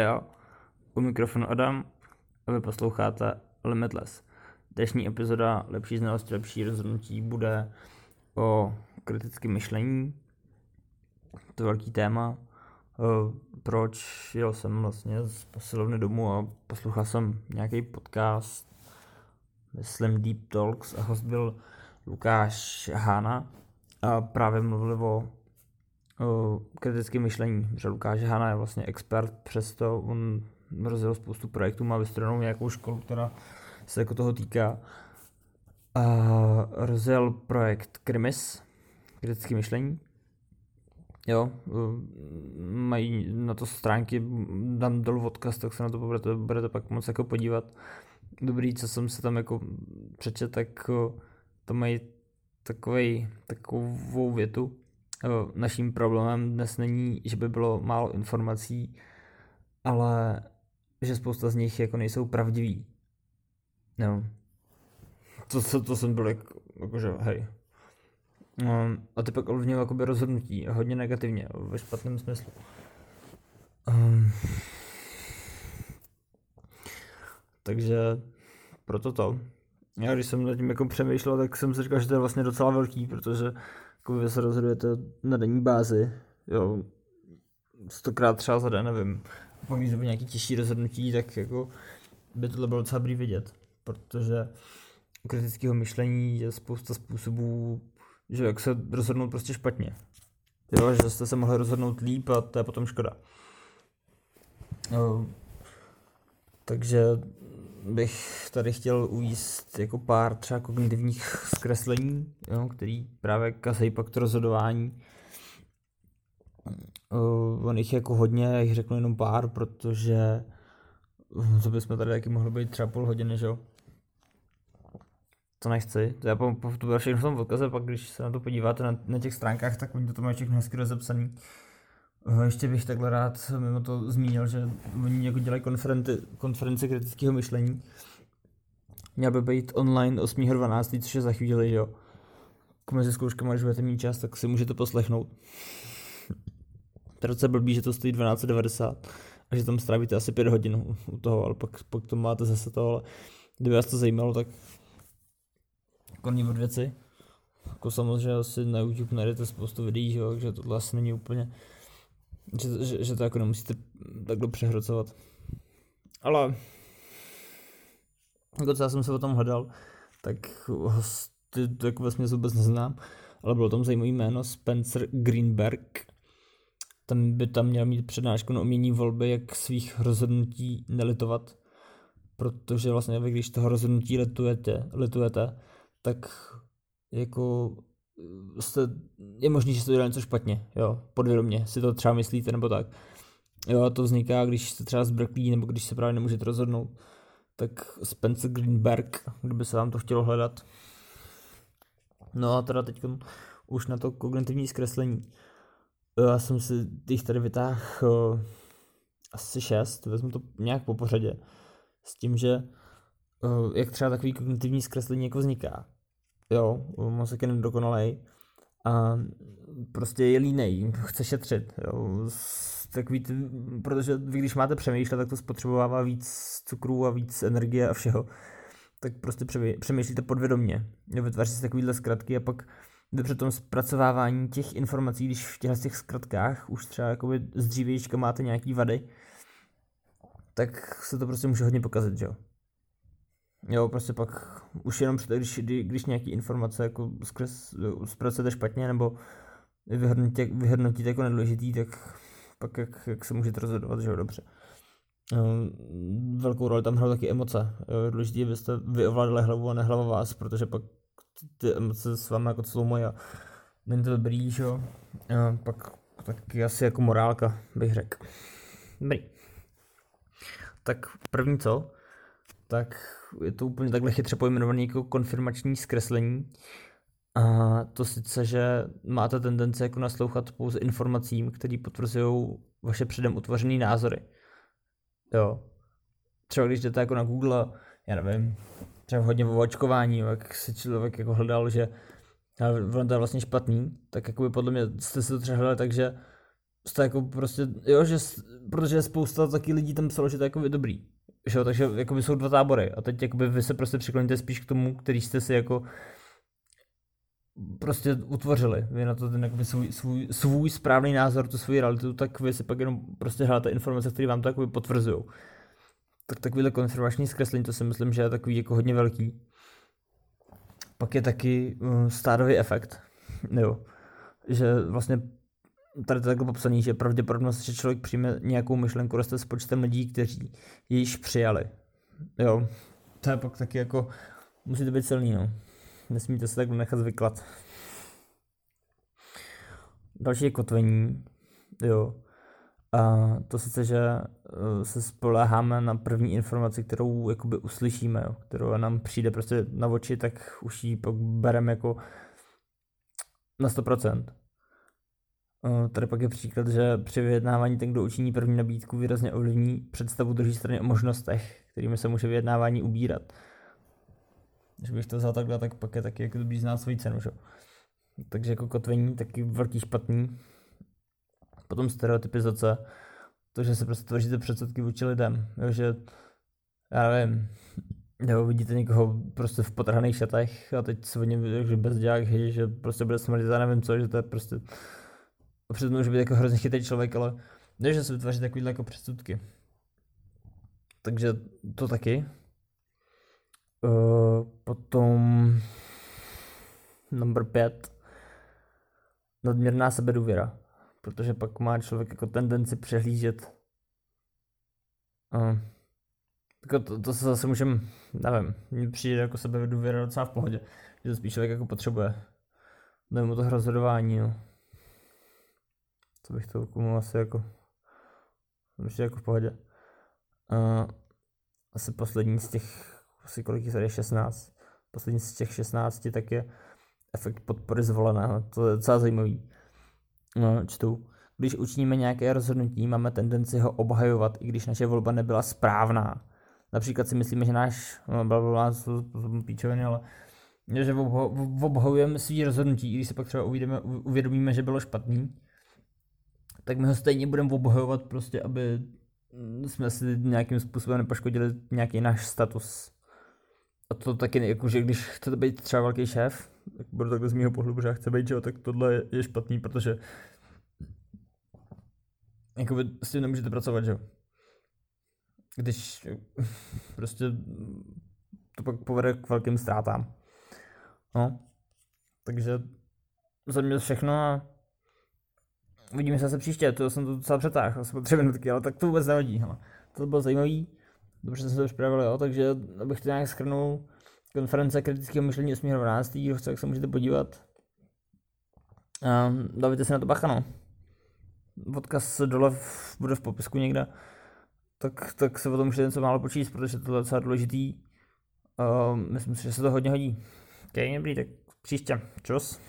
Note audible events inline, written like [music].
Jo, u mikrofonu Adam a vy posloucháte Limitless. Dnešní epizoda Lepší znalost, lepší rozhodnutí bude o kritickém myšlení. To je velký téma. Proč jel jsem vlastně z posilovny domů a poslouchal jsem nějaký podcast, myslím Deep Talks a host byl Lukáš Hána a právě mluvili o kritické myšlení, že Lukáš Hana je vlastně expert, přesto on rozjel spoustu projektů, má vystrojnou nějakou školu, která se jako toho týká. A rozjel projekt Krimis, kritické myšlení. Jo, mají na to stránky, dám dolů odkaz, tak se na to budete, budete pak moc jako podívat. Dobrý, co jsem se tam jako přečet, tak to mají takovej, takovou větu, naším problémem dnes není, že by bylo málo informací, ale že spousta z nich jako nejsou pravdivý. No. To, to, to jsem byl jako, jakože, hej. Um, a ty pak ovlivnil jakoby rozhodnutí, hodně negativně, ve špatném smyslu. Um, takže proto to. Já když jsem nad tím jako přemýšlel, tak jsem si říkal, že to je vlastně docela velký, protože jako vy se rozhodujete na denní bázi, jo, stokrát třeba za den, nevím. A pak když to nějaký těžší rozhodnutí, tak jako by tohle bylo docela dobrý vidět, protože u kritického myšlení je spousta způsobů, že jak se rozhodnout prostě špatně. Jo, že jste se mohli rozhodnout líp a to je potom škoda. Jo, takže bych tady chtěl ujíst jako pár třeba kognitivních zkreslení, jo, který právě kazejí pak to rozhodování. Uh, on jich jako hodně, já jich řeknu jenom pár, protože to bychom tady taky mohli být třeba půl hodiny, že jo. To nechci, to já po, to bude všechno v tom odkaze, pak když se na to podíváte na, na těch stránkách, tak oni to mají všechno hezky rozepsaný. Ještě bych takhle rád mimo to zmínil, že oni jako dělají konferenci, konference kritického myšlení. Měl by být online 8.12., což je za chvíli, jo. K mezi zkouškama, když budete mít čas, tak si můžete poslechnout. Proč se blbý, že to stojí 12,90 a že tam strávíte asi 5 hodin u toho, ale pak, pak to máte zase to, ale kdyby vás to zajímalo, tak koní od věci. Jako samozřejmě asi na YouTube najdete spoustu videí, jo, takže tohle asi není úplně že, že, že to jako nemusíte takhle přehrocovat. Ale jako co já jsem se o tom hledal, tak hosty to jako vlastně vůbec neznám, ale bylo tam zajímavý jméno Spencer Greenberg. Ten by tam měl mít přednášku na umění volby, jak svých rozhodnutí nelitovat, protože vlastně vy, když toho rozhodnutí litujete, litujete tak jako jste, je možný, že jste udělali něco špatně, jo, podvědomě, si to třeba myslíte nebo tak. Jo, a to vzniká, když jste třeba zbrklí nebo když se právě nemůžete rozhodnout. Tak Spencer Greenberg, kdyby se vám to chtělo hledat. No a teda teď už na to kognitivní zkreslení. Já jsem si těch tady vytáhl asi šest, vezmu to nějak po pořadě. S tím, že jak třeba takový kognitivní zkreslení jako vzniká jo, mozek je nedokonalej a prostě je línej, chce šetřit, jo. Takový ty, protože vy když máte přemýšlet, tak to spotřebovává víc cukru a víc energie a všeho. Tak prostě přemýšlíte podvědomně. Vytváří se takovýhle zkratky a pak jde při tom zpracovávání těch informací, když v těchto těch zkratkách už třeba jakoby z máte nějaký vady, tak se to prostě může hodně pokazit, jo. Jo, prostě pak už jenom když, když nějaký informace jako skres, zpracujete špatně nebo vyhodnotíte, vyhodnotíte jako nedůležitý, tak pak jak, jak se můžete rozhodovat, že jo, dobře. Velkou roli tam hrajou taky emoce. Důležité je, abyste vy ovládali hlavu a ne hlava vás, protože pak ty emoce s vámi jako jsou moje není to dobrý, že jo. Pak taky asi jako morálka, bych řekl. Dobrý. Tak první co, tak je to úplně takhle chytře pojmenovaný jako konfirmační zkreslení. A to sice, že máte tendenci jako naslouchat pouze informacím, které potvrzují vaše předem utvořené názory. Jo. Třeba když jdete jako na Google, já nevím, třeba hodně o očkování, jak si člověk jako hledal, že ono to je vlastně špatný, tak jako by podle mě jste si to třeba hledali tak, že to jako prostě, jo, že, protože spousta taky lidí tam psalo, že to je jako dobrý. Že jo, takže jakoby jsou dva tábory a teď jakoby vy se prostě přikloníte spíš k tomu, který jste si jako prostě utvořili. Vy na to ten jakoby svůj, svůj, svůj správný názor, tu svou realitu, tak vy si pak jenom prostě hledáte informace, které vám to jakoby potvrzují. Tak takovýhle konfirmační zkreslení, to si myslím, že je takový jako hodně velký. Pak je taky uh, stádový efekt, [laughs] jo. Že vlastně tady to takhle popsaný, že pravděpodobnost, že člověk přijme nějakou myšlenku, roste s počtem lidí, kteří ji již přijali. Jo, to je pak taky jako, musíte být silný, no. Nesmíte se takhle nechat zvyklat. Další je kotvení, jo. A to sice, že eh, se spoleháme na první informaci, kterou jakoby uslyšíme, jo, kterou nám přijde prostě na oči, tak už ji pak bereme jako na 100%. Eh, tady pak je příklad, že při vyjednávání ten, kdo učiní první nabídku, výrazně ovlivní představu druhé strany o možnostech, kterými se může vyjednávání ubírat. Když bych to vzal takhle, tak pak je taky jako dobrý znát svoji cenu. Že? Takže jako kotvení taky velký špatný. Potom stereotypizace, to, že se prostě tvoříte předsudky vůči lidem. Jo, že já nevím, nebo vidíte někoho prostě v potrhaných šatech a teď se o něm že dělák, že prostě bude smrdit a nevím co, že to je prostě a přitom může být jako hrozně chytrý člověk, ale že se vytváří takovýhle jako předsudky. Takže to taky. Uh, potom number 5 nadměrná sebedůvěra, protože pak má člověk jako tendenci přehlížet uh, jako to, to se zase můžem, nevím, mně přijde jako sebedůvěra docela v pohodě, že to spíš člověk jako potřebuje. Nebo to rozhodování, no co bych to komu asi jako, myslím, jako v pohodě. Uh, asi poslední z těch, asi kolik je 16, poslední z těch 16, tak je efekt podpory zvoleného, to je docela zajímavý. No, čtu. Když učiníme nějaké rozhodnutí, máme tendenci ho obhajovat, i když naše volba nebyla správná. Například si myslíme, že náš, no, blablabla, píčoviny, ale že obhajujeme svý rozhodnutí, i když se pak třeba uvědomíme, uvědomíme, že bylo špatný, tak my ho stejně budeme obhajovat prostě, aby jsme si nějakým způsobem nepoškodili nějaký náš status. A to taky, jakože když chcete být třeba velký šéf, tak budu takhle z mého pohledu, že já chci být, že jo, tak tohle je špatný, protože jakoby s tím nemůžete pracovat, že jo. Když prostě to pak povede k velkým ztrátám. No, takže za mě všechno a Uvidíme se zase příště, to jsem to docela přetáhl, asi po tři minutky, ale tak to vůbec nevadí. Hele. To bylo zajímavý, dobře jsem se to připravil, jo, takže abych to nějak schrnul, konference kritického myšlení 8.12. kdo chce, tak se můžete podívat. A dávajte se na to bacha, no. Odkaz dole v, bude v popisku někde. Tak, tak se o tom můžete něco málo počíst, protože to je docela důležitý. Uh, myslím si, že se to hodně hodí. Ok, dobrý, tak příště. Čus.